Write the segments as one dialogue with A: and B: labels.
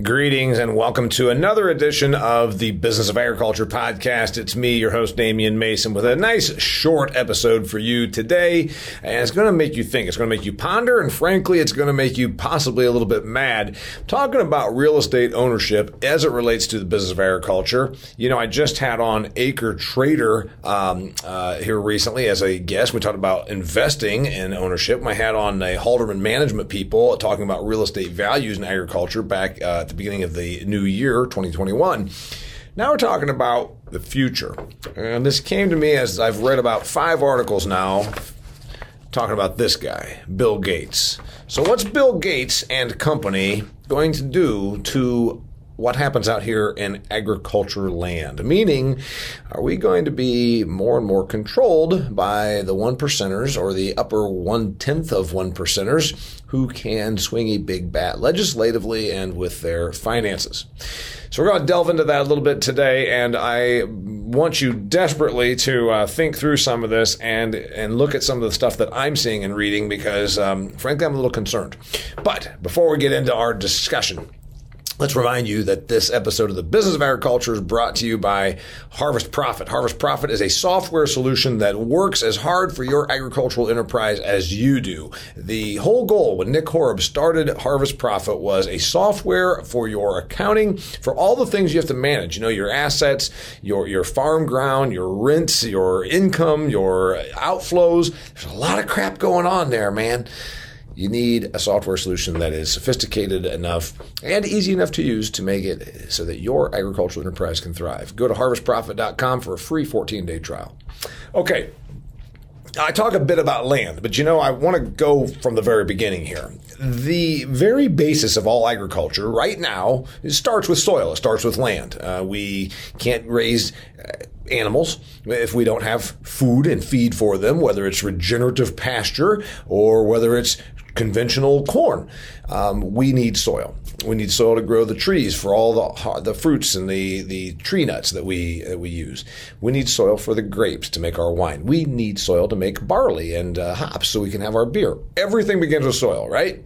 A: Greetings and welcome to another edition of the Business of Agriculture podcast. It's me, your host, Damian Mason, with a nice short episode for you today. And it's going to make you think. It's going to make you ponder. And frankly, it's going to make you possibly a little bit mad. Talking about real estate ownership as it relates to the business of agriculture. You know, I just had on Acre Trader um, uh, here recently as a guest. We talked about investing in ownership. I had on a Halderman Management people talking about real estate values in agriculture back uh, at the beginning of the new year, 2021. Now we're talking about the future. And this came to me as I've read about five articles now talking about this guy, Bill Gates. So, what's Bill Gates and company going to do to what happens out here in agriculture land? Meaning, are we going to be more and more controlled by the one percenters or the upper one tenth of one percenters who can swing a big bat legislatively and with their finances? So we're going to delve into that a little bit today, and I want you desperately to uh, think through some of this and and look at some of the stuff that I'm seeing and reading because, um, frankly, I'm a little concerned. But before we get into our discussion, Let's remind you that this episode of the Business of Agriculture is brought to you by Harvest Profit. Harvest Profit is a software solution that works as hard for your agricultural enterprise as you do. The whole goal when Nick Horob started Harvest Profit was a software for your accounting, for all the things you have to manage. You know, your assets, your, your farm ground, your rents, your income, your outflows. There's a lot of crap going on there, man you need a software solution that is sophisticated enough and easy enough to use to make it so that your agricultural enterprise can thrive. Go to harvestprofit.com for a free 14 day trial. Okay. I talk a bit about land, but you know, I want to go from the very beginning here. The very basis of all agriculture right now starts with soil. It starts with land. Uh, we can't raise uh, animals if we don't have food and feed for them, whether it's regenerative pasture or whether it's conventional corn. Um, we need soil. We need soil to grow the trees for all the the fruits and the, the tree nuts that we that we use. We need soil for the grapes to make our wine. We need soil to make barley and uh, hops so we can have our beer. Everything begins with soil, right?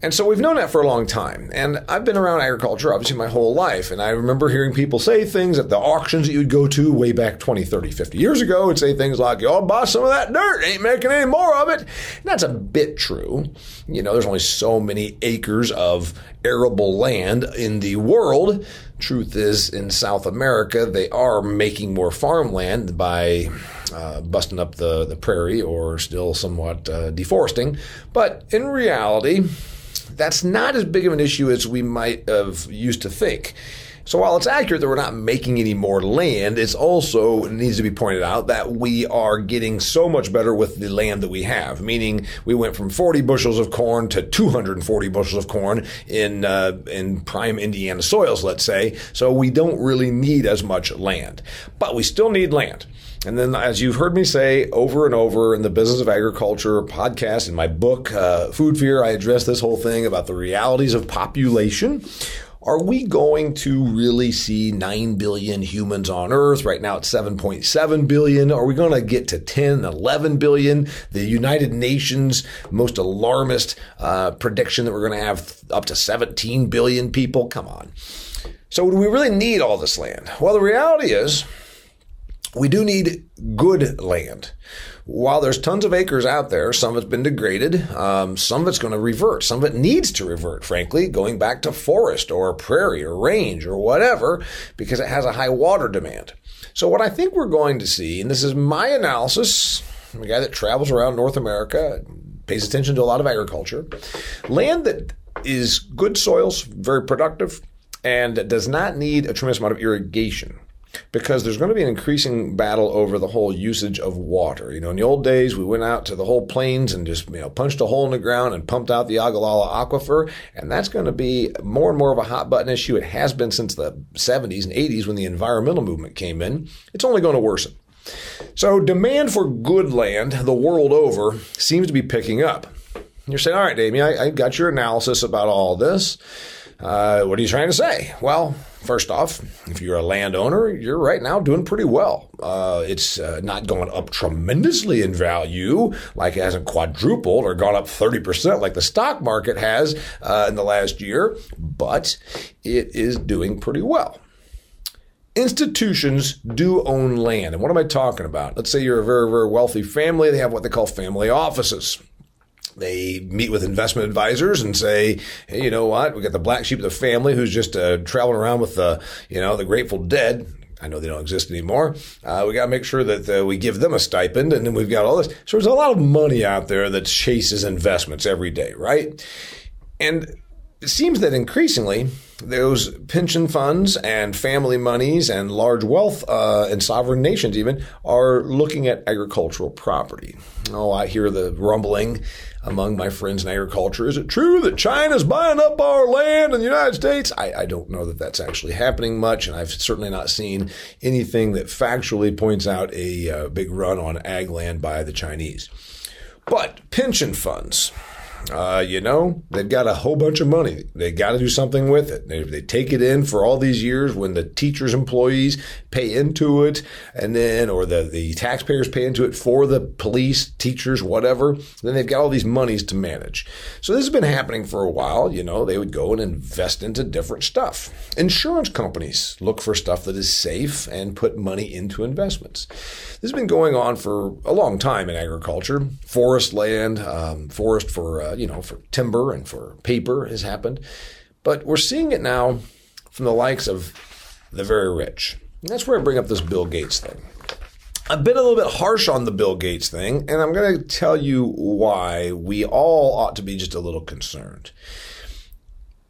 A: And so we've known that for a long time. And I've been around agriculture obviously my whole life. And I remember hearing people say things at the auctions that you'd go to way back 20, 30, 50 years ago would say things like, y'all buy some of that dirt, ain't making any more of it. And that's a bit true. You know, there's only so many acres of arable land in the world. Truth is, in South America, they are making more farmland by uh, busting up the, the prairie or still somewhat uh, deforesting. But in reality, that's not as big of an issue as we might have used to think. So while it's accurate that we're not making any more land, it's also it needs to be pointed out that we are getting so much better with the land that we have. Meaning we went from 40 bushels of corn to 240 bushels of corn in uh, in prime Indiana soils, let's say. So we don't really need as much land, but we still need land. And then, as you've heard me say over and over in the Business of Agriculture podcast, in my book, uh, Food Fear, I address this whole thing about the realities of population. Are we going to really see 9 billion humans on Earth? Right now it's 7.7 billion. Are we going to get to 10, 11 billion? The United Nations most alarmist uh, prediction that we're going to have up to 17 billion people? Come on. So, do we really need all this land? Well, the reality is, we do need good land. While there's tons of acres out there, some of it's been degraded. Um, some of it's going to revert. Some of it needs to revert, frankly, going back to forest or prairie or range or whatever, because it has a high water demand. So what I think we're going to see, and this is my analysis, I'm a guy that travels around North America, pays attention to a lot of agriculture, land that is good soils, very productive, and does not need a tremendous amount of irrigation because there's going to be an increasing battle over the whole usage of water. You know, in the old days, we went out to the whole plains and just, you know, punched a hole in the ground and pumped out the Ogallala Aquifer. And that's going to be more and more of a hot button issue. It has been since the 70s and 80s when the environmental movement came in. It's only going to worsen. So, demand for good land the world over seems to be picking up. You're saying, all right, Damian, I, I got your analysis about all this. Uh, what are you trying to say? Well, first off, if you're a landowner, you're right now doing pretty well. Uh, it's uh, not going up tremendously in value, like it hasn't quadrupled or gone up 30% like the stock market has uh, in the last year, but it is doing pretty well. Institutions do own land. And what am I talking about? Let's say you're a very, very wealthy family. They have what they call family offices. They meet with investment advisors and say, hey, you know what? We got the black sheep of the family who's just uh, traveling around with the, you know, the Grateful Dead. I know they don't exist anymore. Uh, we got to make sure that uh, we give them a stipend, and then we've got all this. So there's a lot of money out there that chases investments every day, right? And it seems that increasingly those pension funds and family monies and large wealth uh, and sovereign nations even are looking at agricultural property. Oh, I hear the rumbling among my friends in agriculture. Is it true that China's buying up our land in the United States? I, I don't know that that's actually happening much, and I've certainly not seen anything that factually points out a uh, big run on ag land by the Chinese. But pension funds, uh, you know, they've got a whole bunch of money. They got to do something with it. They, they take it in for all these years when the teachers' employees pay into it, and then, or the, the taxpayers pay into it for the police, teachers, whatever. Then they've got all these monies to manage. So this has been happening for a while. You know, they would go and invest into different stuff. Insurance companies look for stuff that is safe and put money into investments. This has been going on for a long time in agriculture. Forest land, um, forest for uh, Uh, you know for timber and for paper has happened, but we're seeing it now from the likes of the very rich. And that's where I bring up this Bill Gates thing. I've been a little bit harsh on the Bill Gates thing, and I'm going to tell you why we all ought to be just a little concerned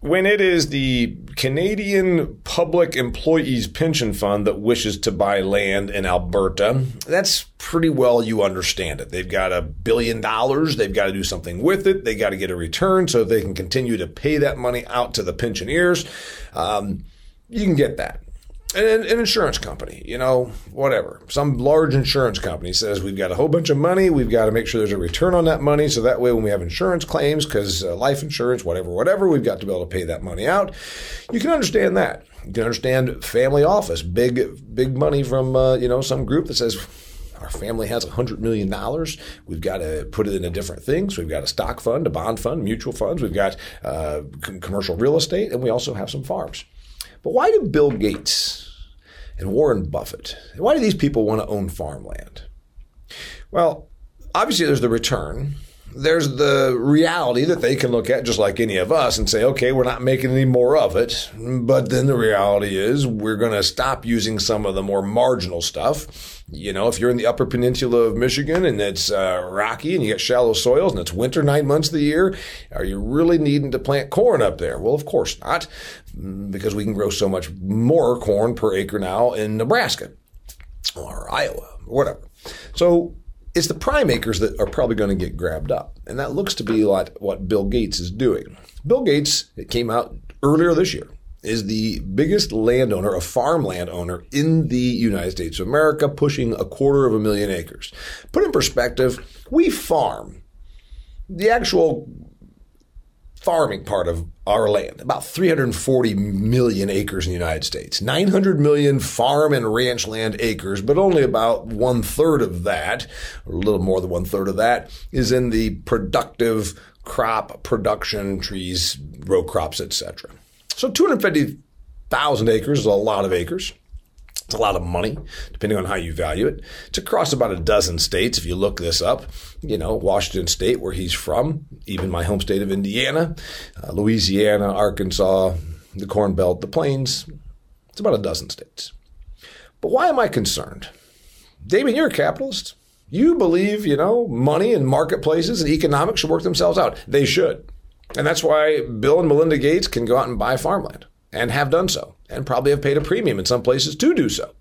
A: when it is the Canadian Public Employees Pension Fund that wishes to buy land in Alberta, that's pretty well you understand it. They've got a billion dollars. They've got to do something with it. They got to get a return so they can continue to pay that money out to the pensioners. Um, you can get that an, an, insurance company, you know, whatever. Some large insurance company says we've got a whole bunch of money. We've got to make sure there's a return on that money. So that way, when we have insurance claims, because uh, life insurance, whatever, whatever, we've got to be able to pay that money out. You can understand that. You can understand family office, big, big money from, uh, you know, some group that says, our family has $100 million. We've got to put it into different things. We've got a stock fund, a bond fund, mutual funds. We've got uh, commercial real estate, and we also have some farms. But why do Bill Gates and Warren Buffett, why do these people want to own farmland? Well, obviously there's the return. There's the reality that they can look at just like any of us and say, okay, we're not making any more of it. But then the reality is we're going to stop using some of the more marginal stuff. You know, if you're in the upper peninsula of Michigan and it's uh, rocky and you get shallow soils and it's winter nine months of the year, are you really needing to plant corn up there? Well, of course not, because we can grow so much more corn per acre now in Nebraska or Iowa or whatever. So it's the prime acres that are probably going to get grabbed up. And that looks to be like what Bill Gates is doing. Bill Gates, it came out earlier this year, is the biggest landowner, a farmland owner in the United States of America, pushing a quarter of a million acres. Put in perspective, we farm. The actual farming part of our land, about 340 million acres in the United States, 900 million farm and ranch land acres, but only about one third of that, or a little more than one third of that, is in the productive crop production, trees, row crops, etc. So 250,000 acres is a lot of acres. It's a lot of money, depending on how you value it. It's across about a dozen states. If you look this up, you know, Washington State, where he's from, even my home state of Indiana, uh, Louisiana, Arkansas, the Corn Belt, the Plains. It's about a dozen states. But why am I concerned? Damian, you're a capitalist. You believe, you know, money and marketplaces and economics should work themselves out. They should. And that's why Bill and Melinda Gates can go out and buy farmland and have done so, and probably have paid a premium in some places to do so.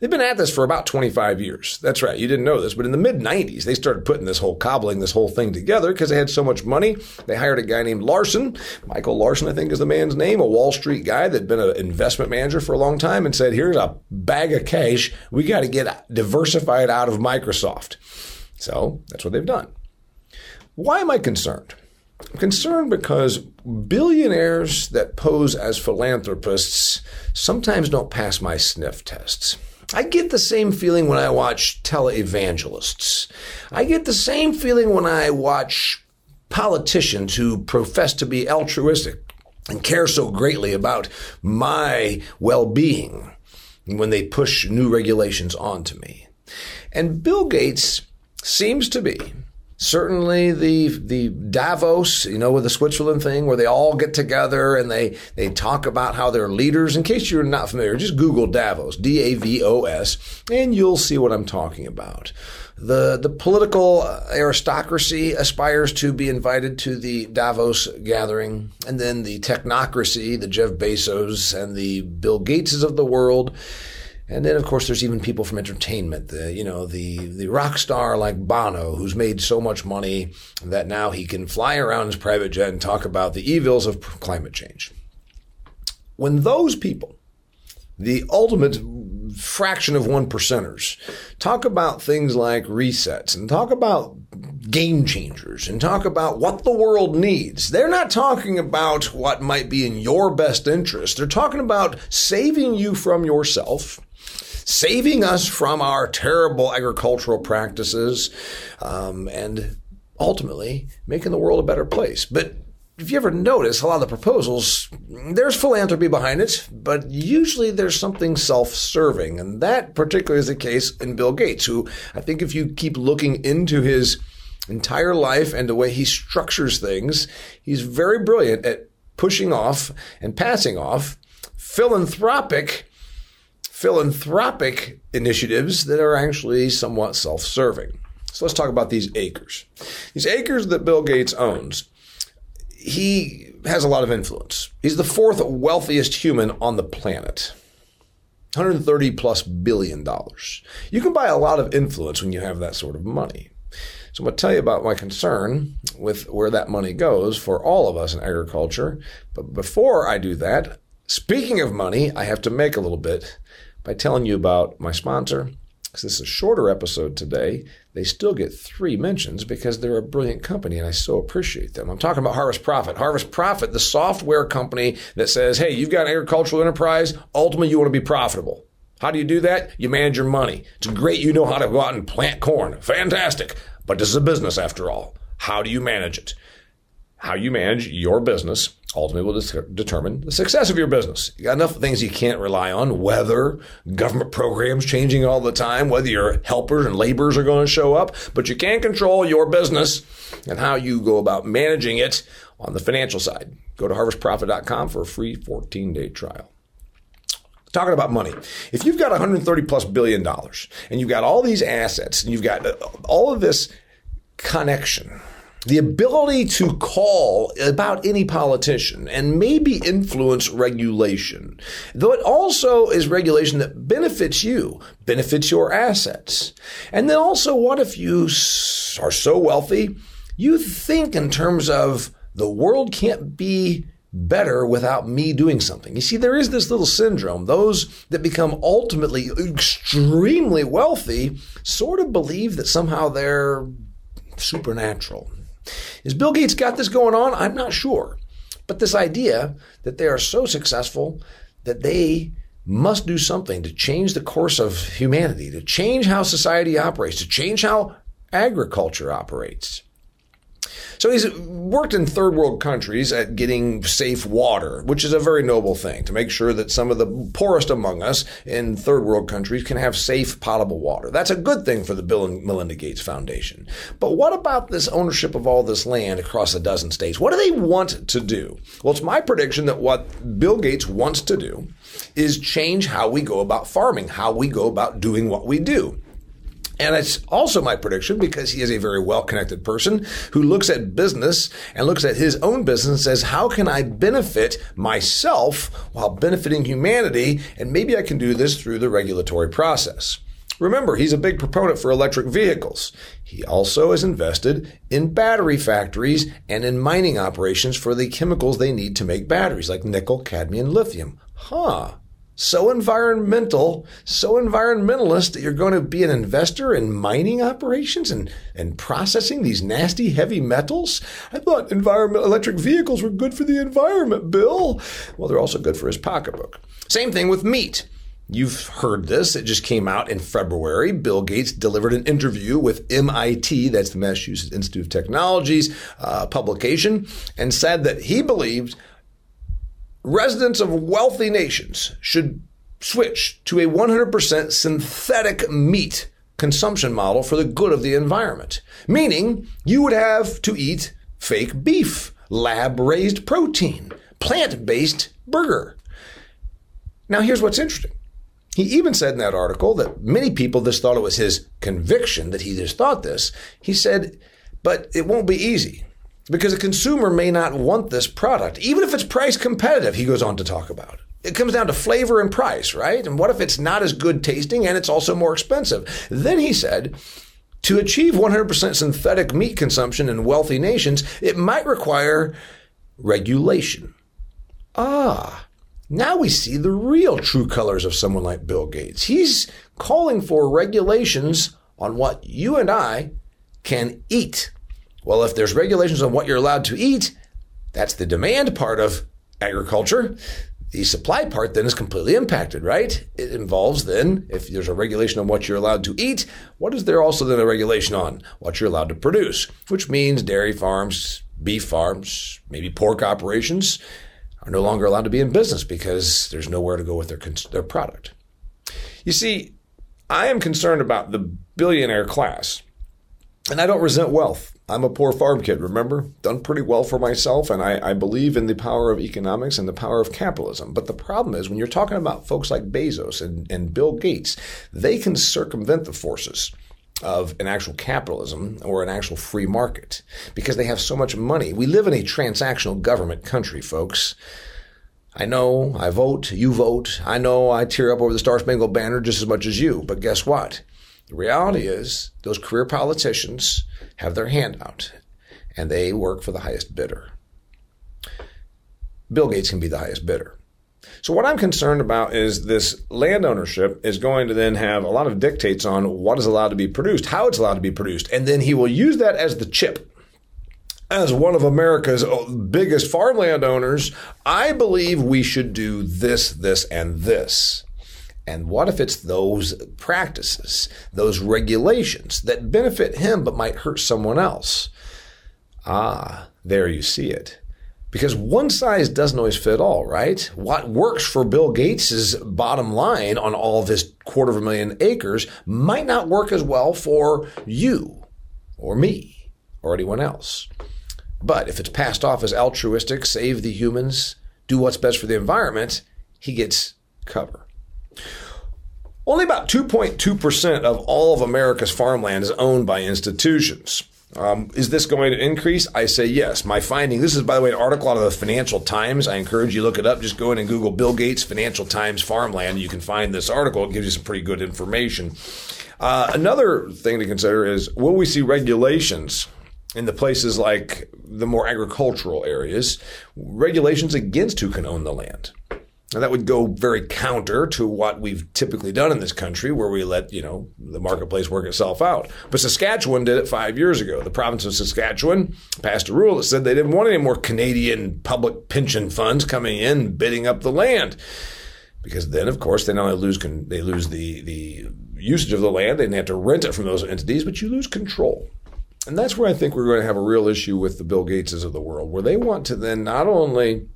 A: They've been at this for about 25 years. That's right. You didn't know this, but in the mid 90s, they started putting this whole cobbling this whole thing together because they had so much money. They hired a guy named Larson. Michael Larson, I think is the man's name, a Wall Street guy that'd been an investment manager for a long time and said, here's a bag of cash. We got to get diversified out of Microsoft. So that's what they've done. Why am I concerned? I'm concerned because billionaires that pose as philanthropists sometimes don't pass my sniff tests. I get the same feeling when I watch televangelists. I get the same feeling when I watch politicians who profess to be altruistic and care so greatly about my well-being when they push new regulations onto me. And Bill Gates seems to be certainly the the Davos, you know, with the Switzerland thing, where they all get together and they they talk about how they're leaders. In case you're not familiar, just Google Davos, D A V O S, and you'll see what I'm talking about. The the political aristocracy aspires to be invited to the Davos gathering, and then the technocracy, the Jeff Bezos and the Bill Gateses of the world and then, of course, there's even people from entertainment. The, you know, the the rock star like Bono, who's made so much money that now he can fly around his private jet and talk about the evils of climate change. When those people, the ultimate fraction of one percenters, talk about things like resets and talk about game changers and talk about what the world needs. They're not talking about what might be in your best interest. They're talking about saving you from yourself saving us from our terrible agricultural practices, um, and ultimately making the world a better place. But if you ever notice, a lot of the proposals, there's philanthropy behind it, but usually there's something self-serving. And that particularly is the case in Bill Gates, who I think if you keep looking into his entire life and the way he structures things, he's very brilliant at pushing off and passing off philanthropic philanthropic initiatives that are actually somewhat self-serving. So let's talk about these acres. These acres that Bill Gates owns, he has a lot of influence. He's the fourth wealthiest human on the planet. 130 plus billion dollars. You can buy a lot of influence when you have that sort of money. So I'm going to tell you about my concern with where that money goes for all of us in agriculture. But before I do that, speaking of money, I have to make a little bit by telling you about my sponsor. Because this is a shorter episode today, they still get three mentions because they're a brilliant company and I so appreciate them. I'm talking about Harvest Profit. Harvest Profit, the software company that says, hey, you've got an agricultural enterprise, ultimately you want to be profitable. How do you do that? You manage your money. It's great you know how to go out and plant corn. Fantastic. But this is a business after all. How do you manage it? How you manage your business ultimately will de- determine the success of your business. You got enough things you can't rely on, weather, government programs changing all the time, whether your helpers and laborers are going to show up, but you can control your business and how you go about managing it on the financial side. Go to harvestprofit.com for a free 14 day trial. Talking about money. If you've got 130 plus billion dollars and you've got all these assets and you've got uh, all of this connection, the ability to call about any politician and maybe influence regulation, though it also is regulation that benefits you, benefits your assets. And then also, what if you are so wealthy, you think in terms of the world can't be better without me doing something. You see, there is this little syndrome. Those that become ultimately extremely wealthy sort of believe that somehow they're supernatural. Is Bill Gates got this going on? I'm not sure. But this idea that they are so successful that they must do something to change the course of humanity, to change how society operates, to change how agriculture operates. So he's worked in third world countries at getting safe water, which is a very noble thing to make sure that some of the poorest among us in third world countries can have safe potable water. That's a good thing for the Bill and Melinda Gates Foundation. But what about this ownership of all this land across a dozen states? What do they want to do? Well, it's my prediction that what Bill Gates wants to do is change how we go about farming, how we go about doing what we do. And it's also my prediction because he is a very well connected person who looks at business and looks at his own business and says, how can I benefit myself while benefiting humanity? And maybe I can do this through the regulatory process. Remember, he's a big proponent for electric vehicles. He also is invested in battery factories and in mining operations for the chemicals they need to make batteries, like nickel, cadmium, lithium. Huh so environmental, so environmentalist that you're going to be an investor in mining operations and, and processing these nasty heavy metals? I thought environment electric vehicles were good for the environment, Bill. Well, they're also good for his pocketbook. Same thing with meat. You've heard this. It just came out in February. Bill Gates delivered an interview with MIT, that's the Massachusetts Institute of Technology's uh, publication, and said that he believes residents of wealthy nations should switch to a 100% synthetic meat consumption model for the good of the environment. Meaning, you would have to eat fake beef, lab raised protein, plant based burger. Now, here's what's interesting. He even said in that article that many people just thought it was his conviction that he just thought this. He said, but it won't be easy because a consumer may not want this product, even if it's price competitive, he goes on to talk about. It comes down to flavor and price, right? And what if it's not as good tasting and it's also more expensive? Then he said, to achieve 100% synthetic meat consumption in wealthy nations, it might require regulation. Ah, now we see the real true colors of someone like Bill Gates. He's calling for regulations on what you and I can eat. Well, if there's regulations on what you're allowed to eat, that's the demand part of agriculture. The supply part then is completely impacted, right? It involves then, if there's a regulation on what you're allowed to eat, what is there also then a regulation on what you're allowed to produce? Which means dairy farms, beef farms, maybe pork operations are no longer allowed to be in business because there's nowhere to go with their, their product. You see, I am concerned about the billionaire class, and I don't resent wealth. I'm a poor farm kid, remember? Done pretty well for myself, and I, I, believe in the power of economics and the power of capitalism. But the problem is, when you're talking about folks like Bezos and, and Bill Gates, they can circumvent the forces of an actual capitalism or an actual free market because they have so much money. We live in a transactional government country, folks. I know I vote, you vote. I know I tear up over the Star Spangled Banner just as much as you. But guess what? The reality is, those career politicians have their hand out and they work for the highest bidder. Bill Gates can be the highest bidder. So what I'm concerned about is this land ownership is going to then have a lot of dictates on what is allowed to be produced, how it's allowed to be produced, and then he will use that as the chip. As one of America's uh, biggest farmland owners, I believe we should do this, this, and this. And what if it's those practices, those regulations that benefit him but might hurt someone else? Ah, there you see it. Because one size doesn't always fit all, right? What works for Bill Gates' bottom line on all of his quarter of a million acres might not work as well for you or me or anyone else. But if it's passed off as altruistic, save the humans, do what's best for the environment, he gets cover. Only about 2.2% of all of America's farmland is owned by institutions. Um, is this going to increase? I say yes. My finding, this is, by the way, an article out of the Financial Times. I encourage you to look it up. Just go in and Google Bill Gates Financial Times farmland. You can find this article. It gives you some pretty good information. Uh, another thing to consider is will we see regulations in the places like the more agricultural areas, regulations against who can own the land? And that would go very counter to what we've typically done in this country, where we let, you know, the marketplace work itself out. But Saskatchewan did it five years ago. The province of Saskatchewan passed a rule that said they didn't want any more Canadian public pension funds coming in bidding up the land. Because then, of course, they not only lose, they lose the, the usage of the land, they have to rent it from those entities, but you lose control. And that's where I think we're going to have a real issue with the Bill Gateses of the world, where they want to then not only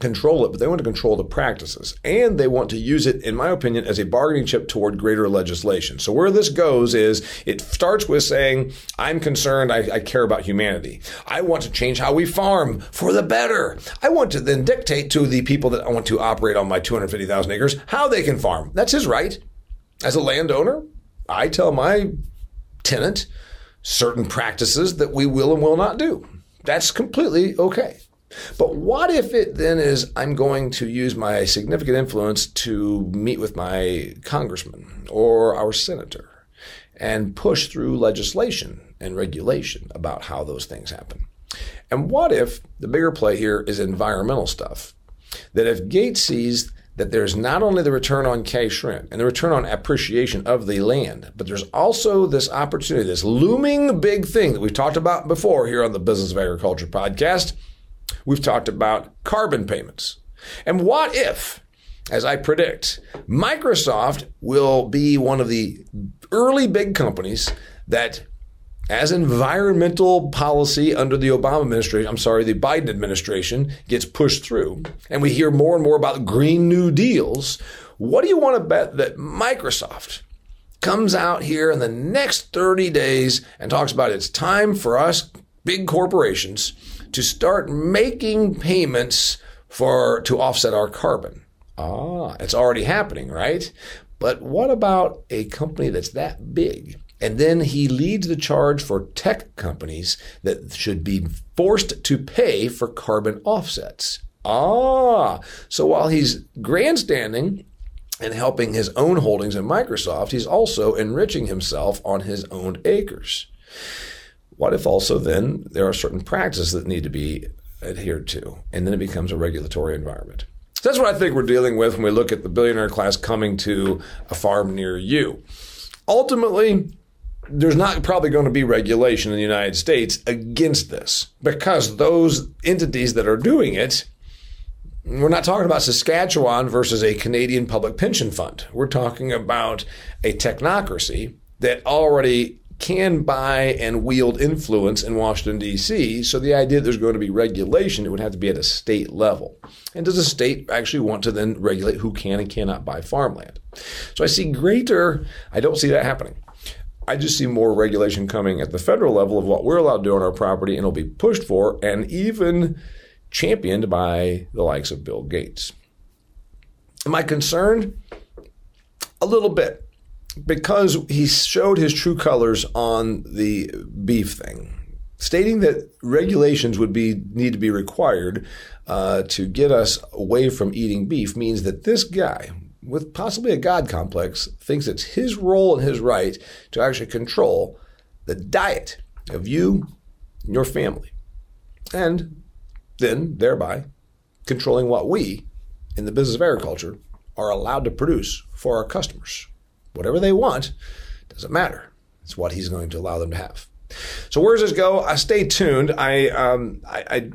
A: control it, but they want to control the practices. And they want to use it, in my opinion, as a bargaining chip toward greater legislation. So where this goes is it starts with saying, I'm concerned, I, I, care about humanity. I want to change how we farm for the better. I want to then dictate to the people that I want to operate on my 250,000 acres how they can farm. That's his right. As a landowner, I tell my tenant certain practices that we will and will not do. That's completely okay. But what if it then is I'm going to use my significant influence to meet with my congressman or our senator and push through legislation and regulation about how those things happen? And what if the bigger play here is environmental stuff? That if Gates sees that there's not only the return on cash rent and the return on appreciation of the land, but there's also this opportunity, this looming big thing that we've talked about before here on the Business of Agriculture podcast. We've talked about carbon payments. And what if, as I predict, Microsoft will be one of the early big companies that as environmental policy under the Obama administration, I'm sorry, the Biden administration gets pushed through, and we hear more and more about Green New Deals, what do you want to bet that Microsoft comes out here in the next 30 days and talks about it's time for us big corporations to start making payments for to offset our carbon? Ah, it's already happening, right? But what about a company that's that big? And then he leads the charge for tech companies that should be forced to pay for carbon offsets. Ah, so while he's grandstanding and helping his own holdings in Microsoft, he's also enriching himself on his own acres. What if also then there are certain practices that need to be adhered to, and then it becomes a regulatory environment? So that's what I think we're dealing with when we look at the billionaire class coming to a farm near you. Ultimately, there's not probably going to be regulation in the United States against this because those entities that are doing it, we're not talking about Saskatchewan versus a Canadian public pension fund. We're talking about a technocracy that already can buy and wield influence in Washington, D.C. So the idea that there's going to be regulation, it would have to be at a state level. And does a state actually want to then regulate who can and cannot buy farmland? So I see greater, I don't see that happening. I just see more regulation coming at the federal level of what we're allowed to do on our property, and it'll be pushed for and even championed by the likes of Bill Gates. Am I concerned? A little bit, because he showed his true colors on the beef thing, stating that regulations would be need to be required uh, to get us away from eating beef means that this guy, with possibly a God complex, thinks it's his role and his right to actually control the diet of you and your family. And then, thereby, controlling what we in the business of agriculture are allowed to produce for our customers. Whatever they want, doesn't matter. It's what he's going to allow them to have. So where does this go? Uh, stay tuned. I, um, I, I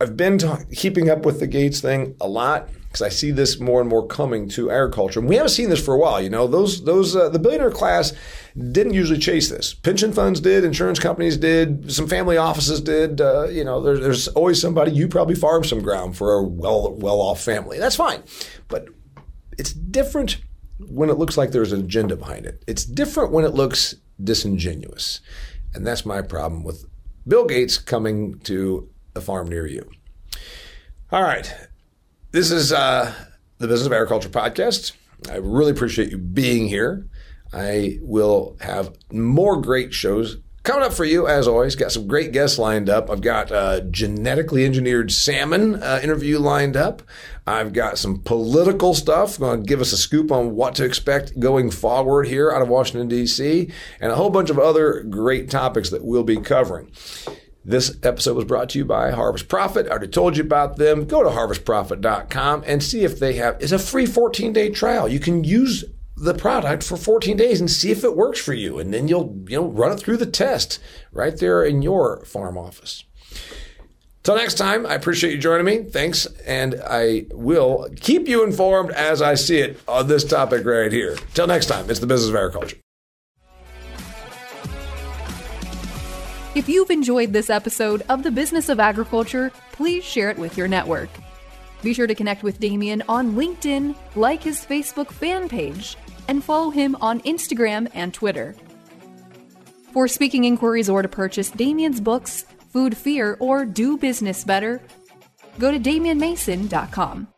A: I've been keeping up with the Gates thing a lot because I see this more and more coming to agriculture. And we haven't seen this for a while. You know, those those uh, the billionaire class didn't usually chase this. Pension funds did, insurance companies did, some family offices did. Uh, you know, there, there's always somebody. You probably farm some ground for a well well off family. That's fine, but it's different when it looks like there's an agenda behind it. It's different when it looks disingenuous, and that's my problem with Bill Gates coming to a farm near you. All right. This is uh, the Business of Agriculture podcast. I really appreciate you being here. I will have more great shows coming up for you as always. Got some great guests lined up. I've got a genetically engineered salmon uh, interview lined up. I've got some political stuff. Going to give us a scoop on what to expect going forward here out of Washington D.C. and a whole bunch of other great topics that we'll be covering. This episode was brought to you by Harvest Profit. I already told you about them. Go to harvestprofit.com and see if they have, it's a free 14 day trial. You can use the product for 14 days and see if it works for you. And then you'll, you know, run it through the test right there in your farm office. Till next time, I appreciate you joining me. Thanks. And I will keep you informed as I see it on this topic right here. Till next time, it's the business of agriculture.
B: If you've enjoyed this episode of The Business of Agriculture, please share it with your network. Be sure to connect with Damian on LinkedIn, like his Facebook fan page, and follow him on Instagram and Twitter. For speaking inquiries or to purchase Damian's books, Food Fear, or Do Business Better, go to damianmason.com.